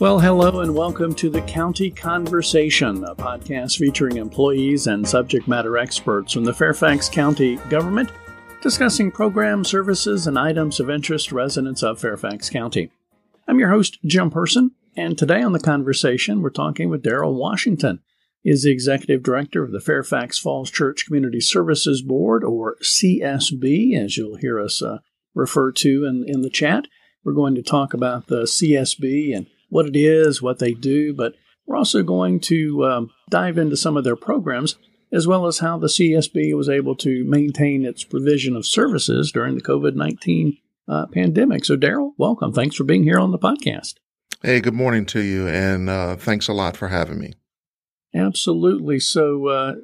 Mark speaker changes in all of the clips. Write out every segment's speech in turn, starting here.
Speaker 1: Well, hello and welcome to the County Conversation, a podcast featuring employees and subject matter experts from the Fairfax County government discussing programs, services, and items of interest to residents of Fairfax County. I'm your host, Jim Person, and today on the conversation, we're talking with Daryl Washington. Is the executive director of the Fairfax Falls Church Community Services Board, or CSB, as you'll hear us uh, refer to in, in the chat. We're going to talk about the CSB and what it is, what they do, but we're also going to um, dive into some of their programs, as well as how the CSB was able to maintain its provision of services during the COVID 19 uh, pandemic. So, Daryl, welcome. Thanks for being here on the podcast.
Speaker 2: Hey, good morning to you, and uh, thanks a lot for having me.
Speaker 1: Absolutely. So, uh,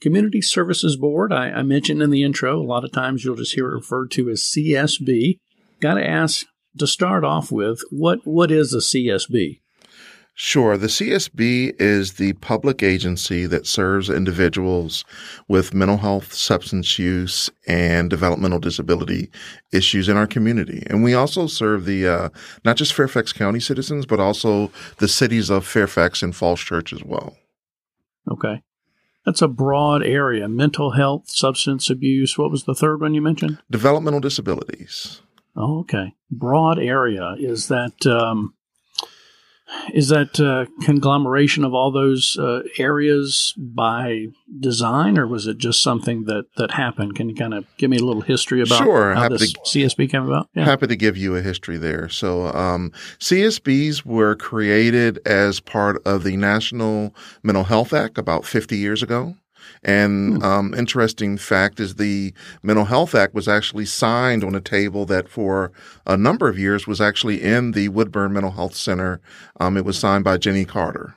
Speaker 1: Community Services Board, I, I, mentioned in the intro, a lot of times you'll just hear it referred to as CSB. Got to ask to start off with, what what is a CSB?
Speaker 2: Sure. The CSB is the public agency that serves individuals with mental health, substance use, and developmental disability issues in our community. And we also serve the, uh, not just Fairfax County citizens, but also the cities of Fairfax and Falls Church as well.
Speaker 1: Okay. That's a broad area. Mental health, substance abuse. What was the third one you mentioned?
Speaker 2: Developmental disabilities.
Speaker 1: Oh, okay. Broad area. Is that um, is that uh, conglomeration of all those uh, areas by design, or was it just something that, that happened? Can you kind of give me a little history about
Speaker 2: sure,
Speaker 1: how this to, CSB came about?
Speaker 2: Yeah. Happy to give you a history there. So, um, CSBs were created as part of the National Mental Health Act about 50 years ago. And hmm. um, interesting fact is the Mental Health Act was actually signed on a table that for a number of years was actually in the Woodburn Mental Health Center. Um, it was signed by Jimmy Carter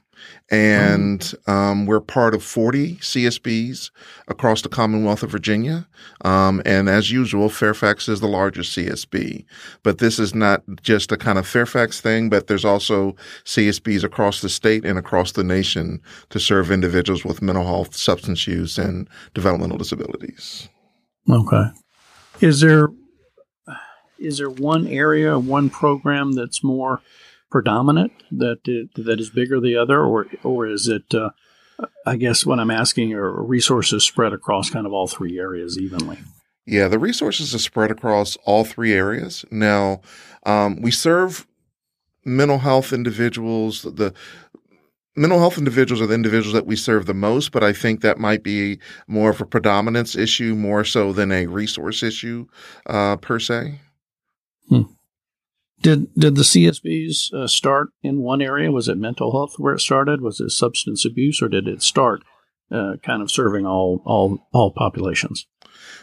Speaker 2: and um, we're part of 40 CSBs across the Commonwealth of Virginia. Um, and as usual, Fairfax is the largest CSB. But this is not just a kind of Fairfax thing, but there's also CSBs across the state and across the nation to serve individuals with mental health, substance use, and developmental disabilities.
Speaker 1: Okay. Is there is there one area, one program that's more predominant that that is bigger the other, or or is it? Uh, I guess what I'm asking are resources spread across kind of all three areas evenly.
Speaker 2: Yeah, the resources are spread across all three areas. Now, um, we serve mental health individuals. The mental health individuals are the individuals that we serve the most, but I think that might be more of a predominance issue more so than a resource issue uh, per se.
Speaker 1: Hmm. Did did the CSBs uh, start in one area? Was it mental health where it started? Was it substance abuse, or did it start uh, kind of serving all all all populations?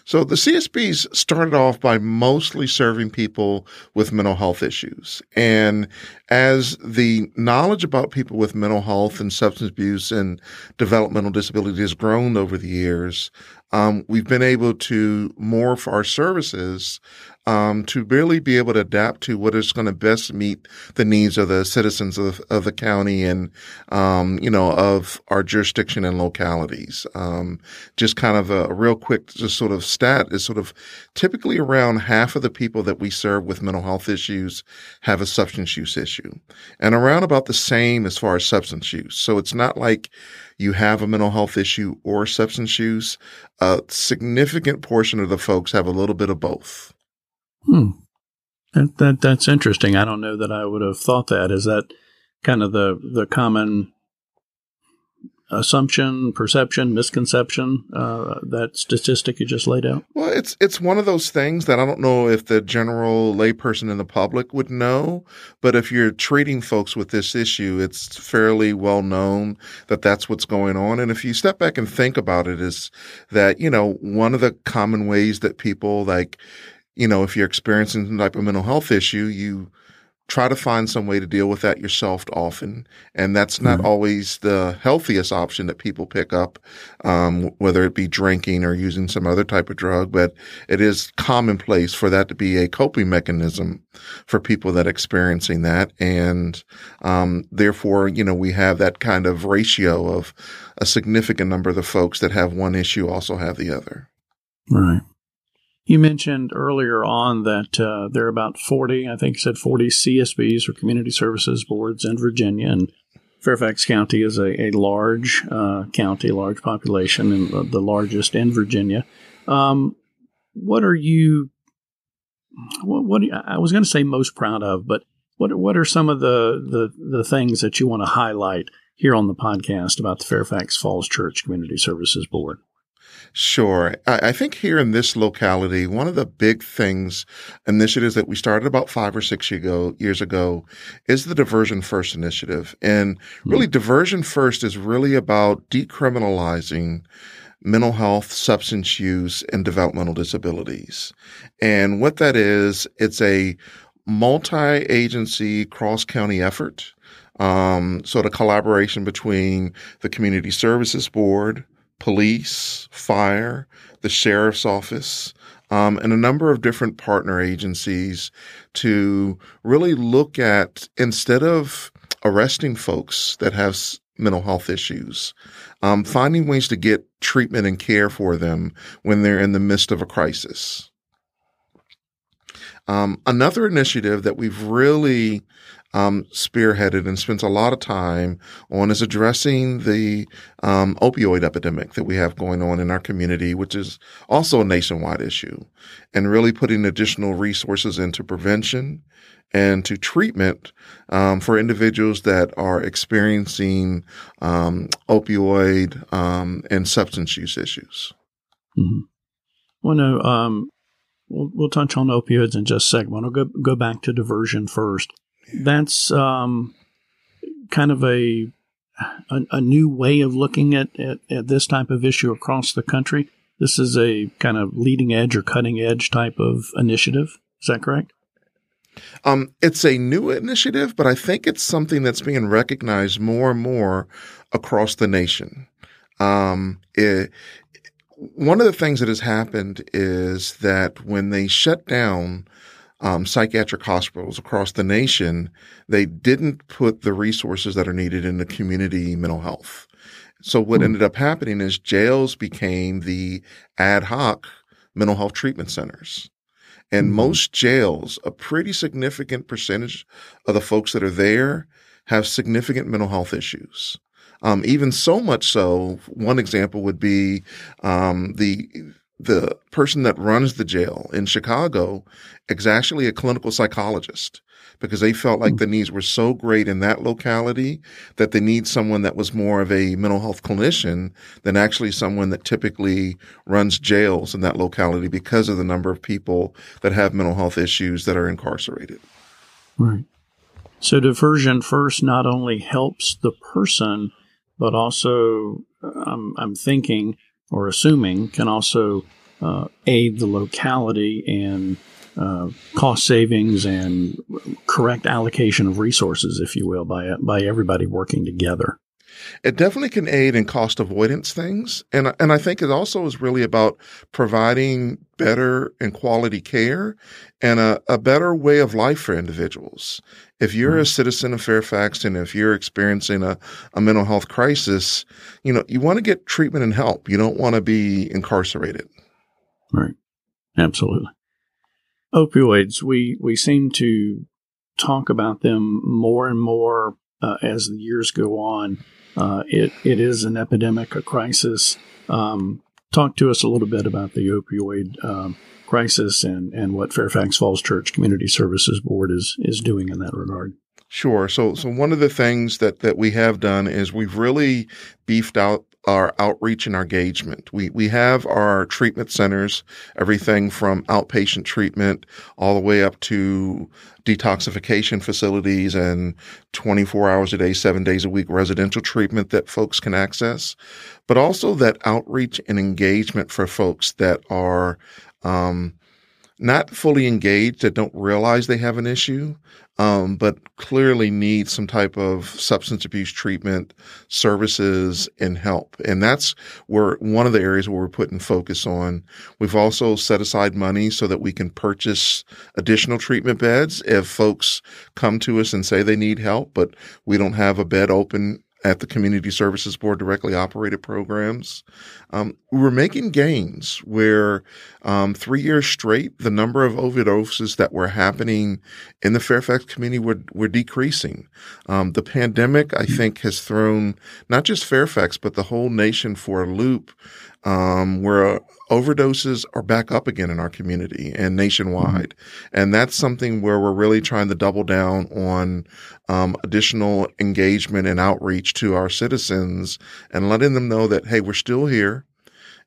Speaker 2: So the CSBs started off by mostly serving people with mental health issues. And as the knowledge about people with mental health and substance abuse and developmental disability has grown over the years, um, we've been able to morph our services um, to really be able to adapt to what is going to best meet the needs of the citizens of, of the county and, um, you know, of our jurisdiction and localities. Um, just kind of a, a, real quick, just sort of stat is sort of typically around half of the people that we serve with mental health issues have a substance use issue and around about the same as far as substance use. So it's not like, you have a mental health issue or substance use, a significant portion of the folks have a little bit of both.
Speaker 1: Hmm. That, that that's interesting. I don't know that I would have thought that. Is that kind of the the common assumption, perception, misconception uh, that statistic you just laid out?
Speaker 2: Well, it's it's one of those things that I don't know if the general layperson in the public would know, but if you're treating folks with this issue, it's fairly well known that that's what's going on. And if you step back and think about it, is that you know one of the common ways that people like you know, if you're experiencing some type of mental health issue, you try to find some way to deal with that yourself often. And that's not mm-hmm. always the healthiest option that people pick up, um, whether it be drinking or using some other type of drug, but it is commonplace for that to be a coping mechanism for people that are experiencing that. And, um, therefore, you know, we have that kind of ratio of a significant number of the folks that have one issue also have the other.
Speaker 1: Right. You mentioned earlier on that uh, there are about 40, I think you said 40 CSBs or community services boards in Virginia, and Fairfax County is a, a large uh, county, large population, and the largest in Virginia. Um, what are you? What, what you, I was going to say most proud of, but what what are some of the, the the things that you want to highlight here on the podcast about the Fairfax Falls Church Community Services Board?
Speaker 2: Sure. I, think here in this locality, one of the big things, initiatives that we started about five or six years ago, years ago is the Diversion First initiative. And really, mm-hmm. Diversion First is really about decriminalizing mental health, substance use, and developmental disabilities. And what that is, it's a multi-agency cross-county effort. Um, sort of collaboration between the Community Services Board, police, fire, the sheriff's office, um, and a number of different partner agencies to really look at instead of arresting folks that have mental health issues, um, finding ways to get treatment and care for them when they're in the midst of a crisis. Um, another initiative that we've really um, spearheaded and spends a lot of time on is addressing the um, opioid epidemic that we have going on in our community, which is also a nationwide issue, and really putting additional resources into prevention and to treatment um, for individuals that are experiencing um, opioid um, and substance use issues.
Speaker 1: Mm-hmm. Well, no, um, we'll, we'll touch on opioids in just a second. I'll go go back to diversion first that's um, kind of a, a, a new way of looking at, at, at this type of issue across the country. This is a kind of leading edge or cutting edge type of initiative. Is that correct?
Speaker 2: Um, it's a new initiative, but I think it's something that's being recognized more and more across the nation. Um, it, one of the things that has happened is that when they shut down um, psychiatric hospitals across the nation, they didn't put the resources that are needed in the community mental health. So what mm. ended up happening is jails became the ad hoc mental health treatment centers. And mm. most jails, a pretty significant percentage of the folks that are there have significant mental health issues. Um, even so much so, one example would be um, the the person that runs the jail in Chicago is actually a clinical psychologist because they felt like hmm. the needs were so great in that locality that they need someone that was more of a mental health clinician than actually someone that typically runs jails in that locality because of the number of people that have mental health issues that are incarcerated.
Speaker 1: Right. So diversion first not only helps the person, but also um, I'm thinking or assuming can also uh, aid the locality and uh, cost savings and correct allocation of resources, if you will, by by everybody working together.
Speaker 2: It definitely can aid in cost avoidance things, and and I think it also is really about providing better and quality care and a, a better way of life for individuals. If you're mm-hmm. a citizen of Fairfax and if you're experiencing a, a mental health crisis, you know you want to get treatment and help. You don't want to be incarcerated.
Speaker 1: Right. Absolutely opioids, we, we seem to talk about them more and more uh, as the years go on. Uh, it, it is an epidemic, a crisis. Um, talk to us a little bit about the opioid um, crisis and, and what Fairfax Falls Church Community Services Board is, is doing in that regard.
Speaker 2: Sure. So, so one of the things that, that we have done is we've really beefed out our outreach and our engagement. We, we have our treatment centers, everything from outpatient treatment all the way up to detoxification facilities and 24 hours a day, seven days a week residential treatment that folks can access, but also that outreach and engagement for folks that are, um, not fully engaged that don't realize they have an issue, um, but clearly need some type of substance abuse treatment services and help. And that's where one of the areas where we're putting focus on. We've also set aside money so that we can purchase additional treatment beds if folks come to us and say they need help, but we don't have a bed open at the Community Services Board directly operated programs, um, we were making gains where um, three years straight, the number of overdoses that were happening in the Fairfax community were, were decreasing. Um, the pandemic, I think, has thrown not just Fairfax, but the whole nation for a loop um, where overdoses are back up again in our community and nationwide. Mm-hmm. And that's something where we're really trying to double down on um, additional engagement and outreach to our citizens and letting them know that, hey, we're still here.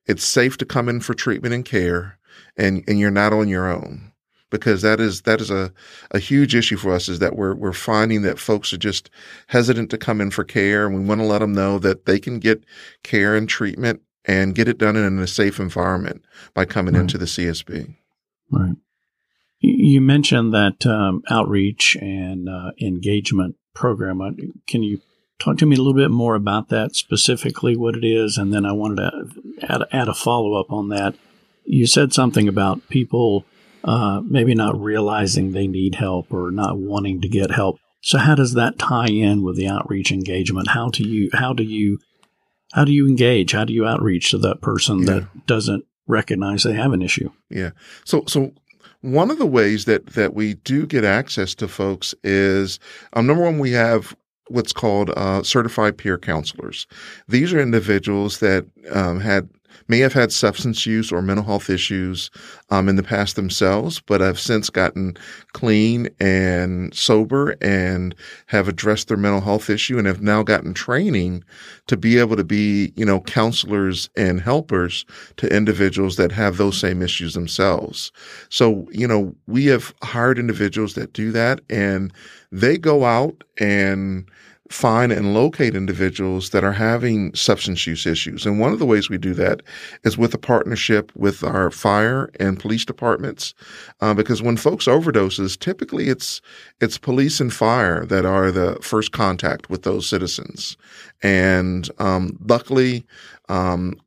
Speaker 2: It's safe to come in for treatment and care and, and you're not on your own. Because that is that is a, a huge issue for us is that we're we're finding that folks are just hesitant to come in for care and we want to let them know that they can get care and treatment and get it done in a safe environment by coming right. into the CSB.
Speaker 1: Right. You mentioned that um, outreach and uh, engagement program. Uh, can you talk to me a little bit more about that specifically, what it is? And then I wanted to add, add a follow up on that. You said something about people uh, maybe not realizing they need help or not wanting to get help. So how does that tie in with the outreach engagement? How do you how do you how do you engage? How do you outreach to that person yeah. that doesn't recognize they have an issue?
Speaker 2: Yeah. So, so one of the ways that that we do get access to folks is um, number one, we have what's called uh, certified peer counselors. These are individuals that um, had may have had substance use or mental health issues um, in the past themselves, but have since gotten clean and sober and have addressed their mental health issue and have now gotten training to be able to be, you know, counselors and helpers to individuals that have those same issues themselves. So, you know, we have hired individuals that do that and they go out and find and locate individuals that are having substance use issues. And one of the ways we do that is with a partnership with our fire and police departments, uh, because when folks overdoses, typically it's it's police and fire that are the first contact with those citizens. And um, luckily, um,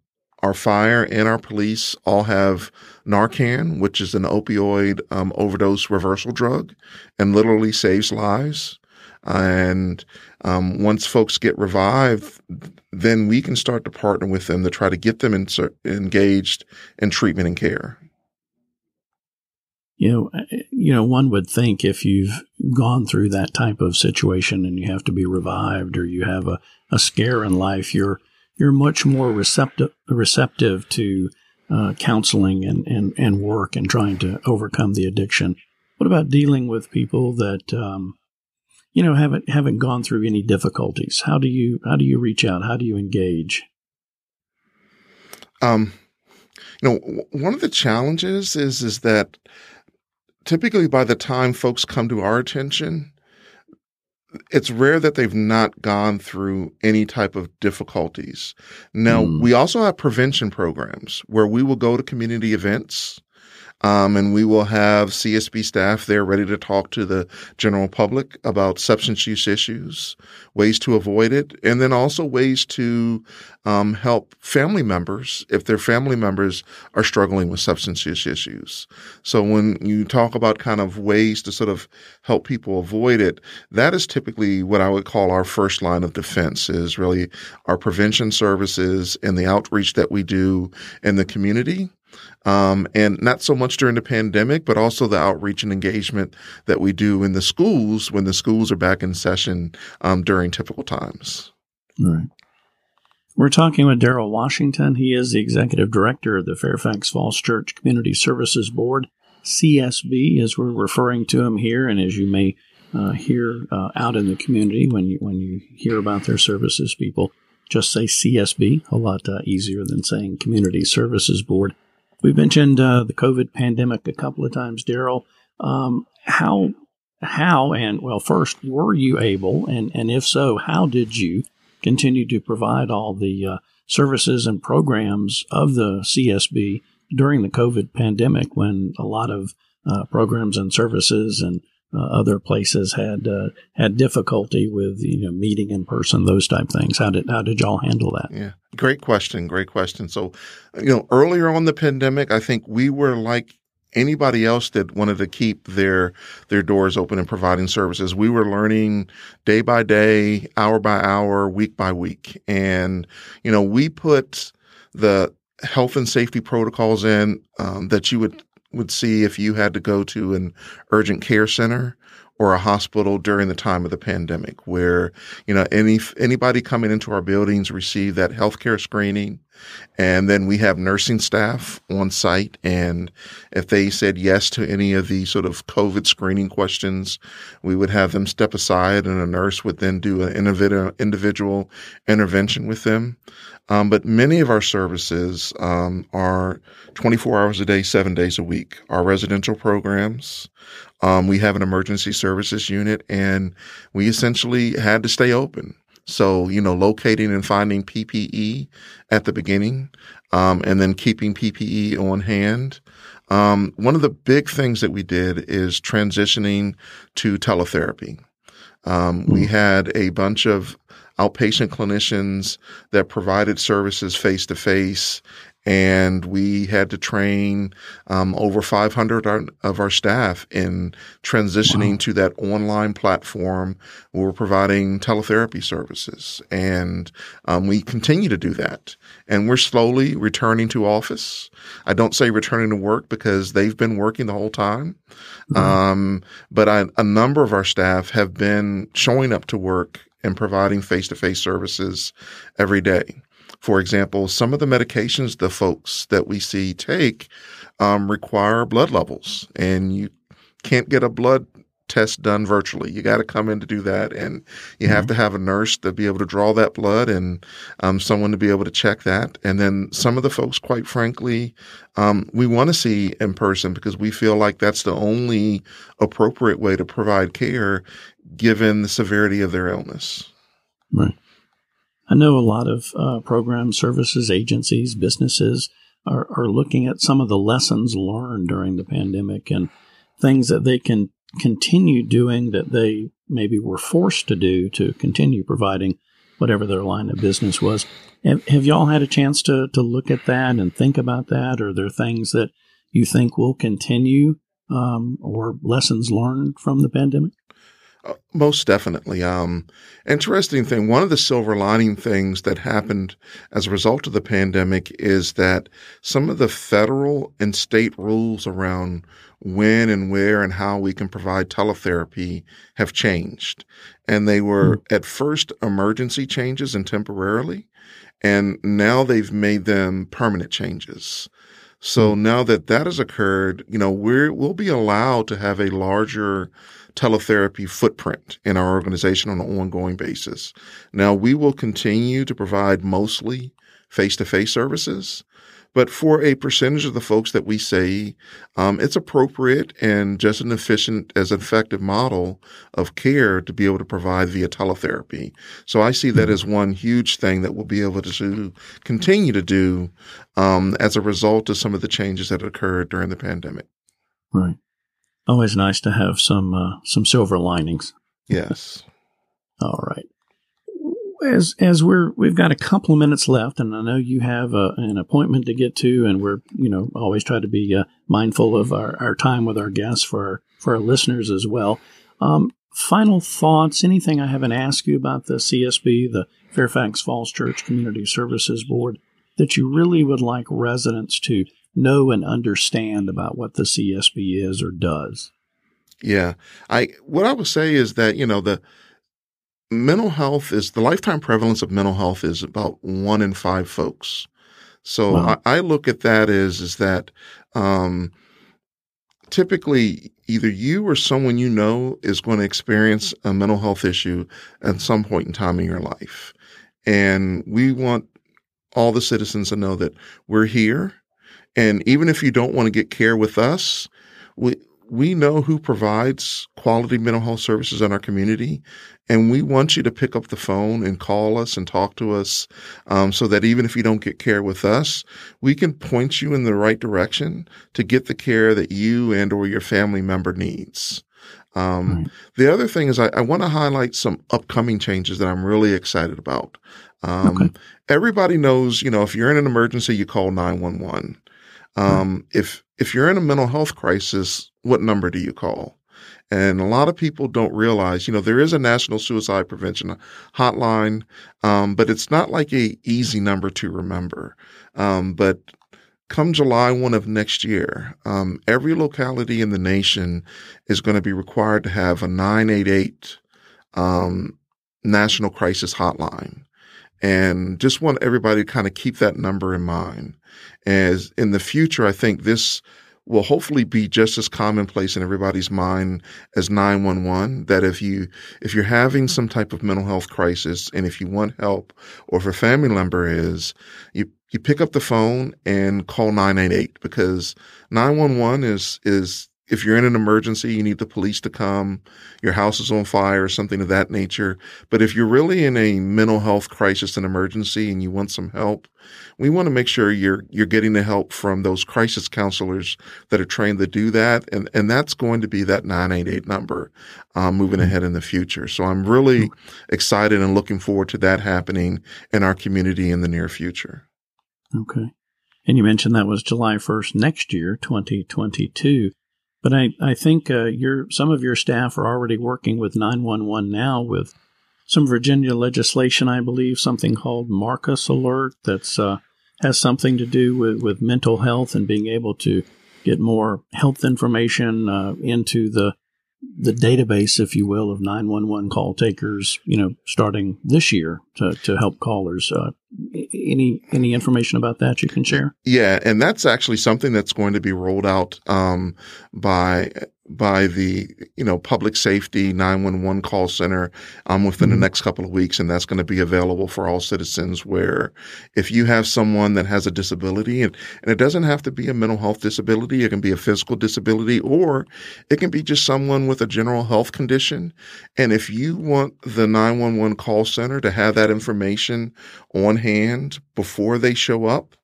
Speaker 2: our fire and our police all have Narcan, which is an opioid um, overdose reversal drug, and literally saves lives. And um, once folks get revived, then we can start to partner with them to try to get them in, engaged in treatment and care.
Speaker 1: You know, you know, one would think if you've gone through that type of situation and you have to be revived or you have a, a scare in life, you're you're much more receptive receptive to uh, counseling and, and, and work and trying to overcome the addiction. What about dealing with people that um, you know haven't haven't gone through any difficulties how do you how do you reach out how do you engage
Speaker 2: um you know one of the challenges is is that typically by the time folks come to our attention it's rare that they've not gone through any type of difficulties. Now, mm. we also have prevention programs where we will go to community events um, and we will have CSB staff there ready to talk to the general public about substance use issues, ways to avoid it, and then also ways to um, help family members if their family members are struggling with substance use issues. So when you talk about kind of ways to sort of help people avoid it, that is typically what I would call our first line of defense is really our prevention services and the outreach that we do in the community um, and not so much during the pandemic, but also the outreach and engagement that we do in the schools when the schools are back in session um, during typical times.
Speaker 1: Right. We're talking with Daryl Washington. He is the executive director of the Fairfax Falls Church Community Services Board, CSB, as we're referring to him here, and as you may uh, hear uh, out in the community when you when you hear about their services, people just say CSB, a lot uh, easier than saying Community Services Board. We mentioned uh, the COVID pandemic a couple of times, Daryl. Um, how, how, and well, first, were you able, and, and if so, how did you continue to provide all the uh, services and programs of the CSB during the COVID pandemic when a lot of uh, programs and services and other places had uh, had difficulty with you know meeting in person, those type things. How did how did y'all handle that?
Speaker 2: Yeah, great question, great question. So, you know, earlier on the pandemic, I think we were like anybody else that wanted to keep their their doors open and providing services. We were learning day by day, hour by hour, week by week, and you know we put the health and safety protocols in um, that you would would see if you had to go to an urgent care center or a hospital during the time of the pandemic where you know any anybody coming into our buildings receive that healthcare screening and then we have nursing staff on site and if they said yes to any of the sort of covid screening questions we would have them step aside and a nurse would then do an individual intervention with them um, but many of our services um, are 24 hours a day, seven days a week. Our residential programs, um, we have an emergency services unit, and we essentially had to stay open. So, you know, locating and finding PPE at the beginning, um, and then keeping PPE on hand. Um, one of the big things that we did is transitioning to teletherapy. Um, we hmm. had a bunch of outpatient clinicians that provided services face to face and we had to train um, over 500 of our staff in transitioning wow. to that online platform. We're providing teletherapy services, and um, we continue to do that. And we're slowly returning to office. I don't say returning to work because they've been working the whole time, mm-hmm. um, but I, a number of our staff have been showing up to work and providing face to face services every day. For example, some of the medications the folks that we see take um, require blood levels, and you can't get a blood test done virtually. You got to come in to do that, and you mm-hmm. have to have a nurse to be able to draw that blood and um, someone to be able to check that. And then some of the folks, quite frankly, um, we want to see in person because we feel like that's the only appropriate way to provide care given the severity of their illness.
Speaker 1: Right. I know a lot of uh, program services agencies, businesses are, are looking at some of the lessons learned during the pandemic and things that they can continue doing that they maybe were forced to do to continue providing whatever their line of business was. Have, have y'all had a chance to, to look at that and think about that? Are there things that you think will continue um, or lessons learned from the pandemic?
Speaker 2: Uh, most definitely. Um, interesting thing. One of the silver lining things that happened as a result of the pandemic is that some of the federal and state rules around when and where and how we can provide teletherapy have changed. And they were mm-hmm. at first emergency changes and temporarily, and now they've made them permanent changes. So mm-hmm. now that that has occurred, you know, we're, we'll be allowed to have a larger teletherapy footprint in our organization on an ongoing basis. Now, we will continue to provide mostly face to face services, but for a percentage of the folks that we say, um, it's appropriate and just an efficient, as effective model of care to be able to provide via teletherapy. So I see that hmm. as one huge thing that we'll be able to continue to do um, as a result of some of the changes that occurred during the pandemic.
Speaker 1: Right. Always nice to have some uh, some silver linings.
Speaker 2: Yes.
Speaker 1: All right. As as we're we've got a couple of minutes left, and I know you have a, uh, an appointment to get to, and we're you know always try to be uh, mindful of our, our time with our guests for our, for our listeners as well. Um, final thoughts? Anything I haven't asked you about the CSB, the Fairfax Falls Church Community Services Board, that you really would like residents to know and understand about what the CSB is or does.
Speaker 2: Yeah. I what I would say is that, you know, the mental health is the lifetime prevalence of mental health is about one in five folks. So wow. I, I, look at that as is that um, typically either you or someone you know is going to experience a mental health issue at some point in time in your life. And we want all the citizens to know that we're here and even if you don't want to get care with us, we, we know who provides quality mental health services in our community, and we want you to pick up the phone and call us and talk to us, um, so that even if you don't get care with us, we can point you in the right direction to get the care that you and or your family member needs. Um, right. The other thing is, I, I want to highlight some upcoming changes that I'm really excited about. Um, okay. Everybody knows, you know, if you're in an emergency, you call 911. Um, if if you're in a mental health crisis, what number do you call? And a lot of people don't realize, you know, there is a national suicide prevention hotline, um, but it's not like a easy number to remember. Um, but come July 1 of next year, um, every locality in the nation is going to be required to have a 988 um, national crisis hotline. And just want everybody to kind of keep that number in mind. As in the future, I think this will hopefully be just as commonplace in everybody's mind as 911 that if you if you're having some type of mental health crisis and if you want help or if a family member is you you pick up the phone and call 988 because 911 is is if you're in an emergency, you need the police to come, your house is on fire or something of that nature. But if you're really in a mental health crisis and emergency and you want some help, we want to make sure you're you're getting the help from those crisis counselors that are trained to do that. And and that's going to be that 988 number um, moving ahead in the future. So I'm really excited and looking forward to that happening in our community in the near future.
Speaker 1: Okay. And you mentioned that was July 1st next year, 2022. But I, I think uh, your some of your staff are already working with 911 now with some Virginia legislation, I believe, something called Marcus Alert that's uh, has something to do with, with mental health and being able to get more health information uh, into the the database, if you will, of 911 call takers, you know, starting this year to, to help callers. Uh, any any information about that you can share?
Speaker 2: Yeah, and that's actually something that's going to be rolled out um, by by the you know public safety 911 call center um, within mm-hmm. the next couple of weeks and that's going to be available for all citizens where if you have someone that has a disability and, and it doesn't have to be a mental health disability it can be a physical disability or it can be just someone with a general health condition and if you want the 911 call center to have that information on hand before they show up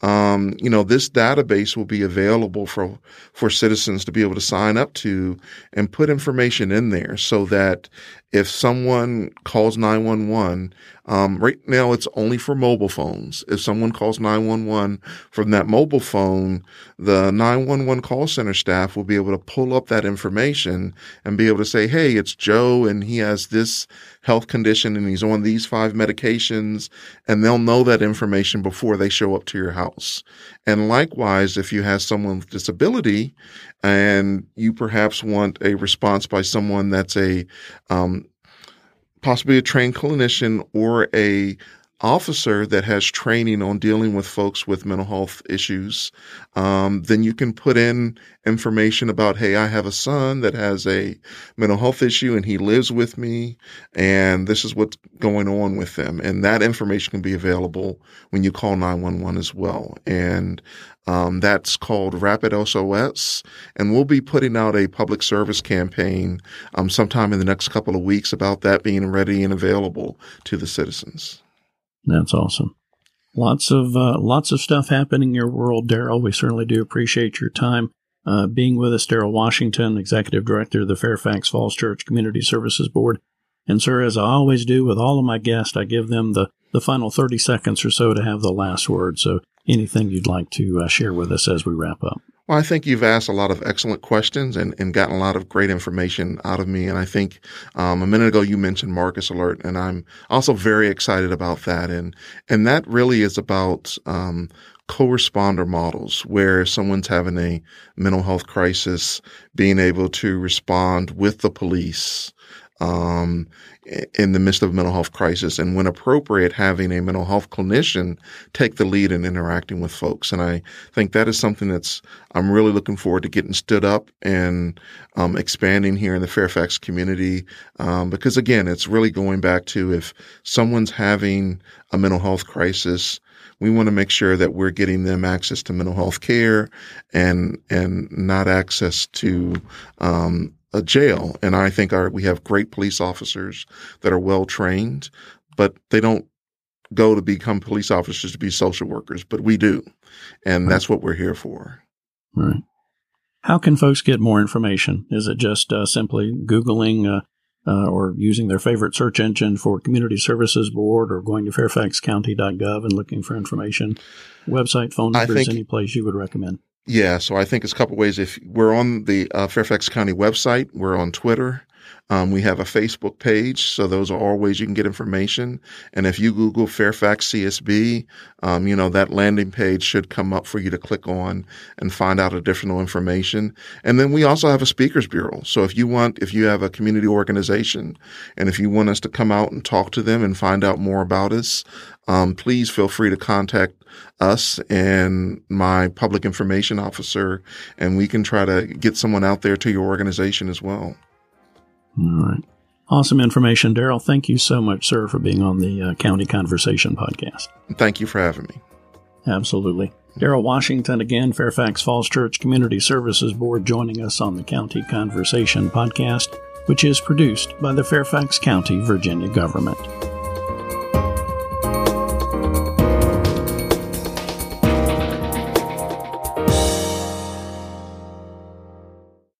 Speaker 2: um, you know, this database will be available for for citizens to be able to sign up to and put information in there so that if someone calls 911, um, right now it's only for mobile phones. If someone calls 911 from that mobile phone, the 911 call center staff will be able to pull up that information and be able to say, Hey, it's Joe and he has this health condition and he's on these five medications. And they'll know that information before they show up to your house. And likewise, if you have someone with disability and you perhaps want a response by someone that's a um, possibly a trained clinician or a officer that has training on dealing with folks with mental health issues, um, then you can put in information about, hey, I have a son that has a mental health issue and he lives with me, and this is what's going on with them. And that information can be available when you call 911 as well. And um, that's called Rapid SOS, and we'll be putting out a public service campaign um, sometime in the next couple of weeks about that being ready and available to the citizens.
Speaker 1: That's awesome. Lots of uh, lots of stuff happening in your world, Daryl. We certainly do appreciate your time uh, being with us. Daryl Washington, Executive Director of the Fairfax Falls Church Community Services Board. And sir, as I always do with all of my guests, I give them the the final thirty seconds or so to have the last word. So anything you'd like to uh, share with us as we wrap up?
Speaker 2: Well, I think you've asked a lot of excellent questions and, and gotten a lot of great information out of me. And I think um, a minute ago you mentioned Marcus Alert, and I'm also very excited about that. And and that really is about um, co-responder models where someone's having a mental health crisis, being able to respond with the police um, in the midst of a mental health crisis, and when appropriate, having a mental health clinician take the lead in interacting with folks. And I think that is something that's I'm really looking forward to getting stood up and um, expanding here in the Fairfax community. Um, because again, it's really going back to if someone's having a mental health crisis, we want to make sure that we're getting them access to mental health care and and not access to um, a jail. And I think our, we have great police officers that are well trained, but they don't go to become police officers to be social workers, but we do. And right. that's what we're here for.
Speaker 1: Right. How can folks get more information? Is it just uh, simply Googling uh, uh, or using their favorite search engine for Community Services Board or going to fairfaxcounty.gov and looking for information? Website, phone numbers, any place you would recommend?
Speaker 2: Yeah, so I think it's a couple ways. If we're on the uh, Fairfax County website, we're on Twitter, um, we have a Facebook page, so those are all ways you can get information. And if you Google Fairfax CSB, um, you know, that landing page should come up for you to click on and find out additional information. And then we also have a speakers bureau. So if you want, if you have a community organization and if you want us to come out and talk to them and find out more about us, um, please feel free to contact us and my public information officer, and we can try to get someone out there to your organization as well.
Speaker 1: All right. Awesome information, Daryl. Thank you so much, sir, for being on the uh, County Conversation podcast.
Speaker 2: Thank you for having me.
Speaker 1: Absolutely. Daryl Washington, again, Fairfax Falls Church Community Services Board, joining us on the County Conversation podcast, which is produced by the Fairfax County, Virginia government.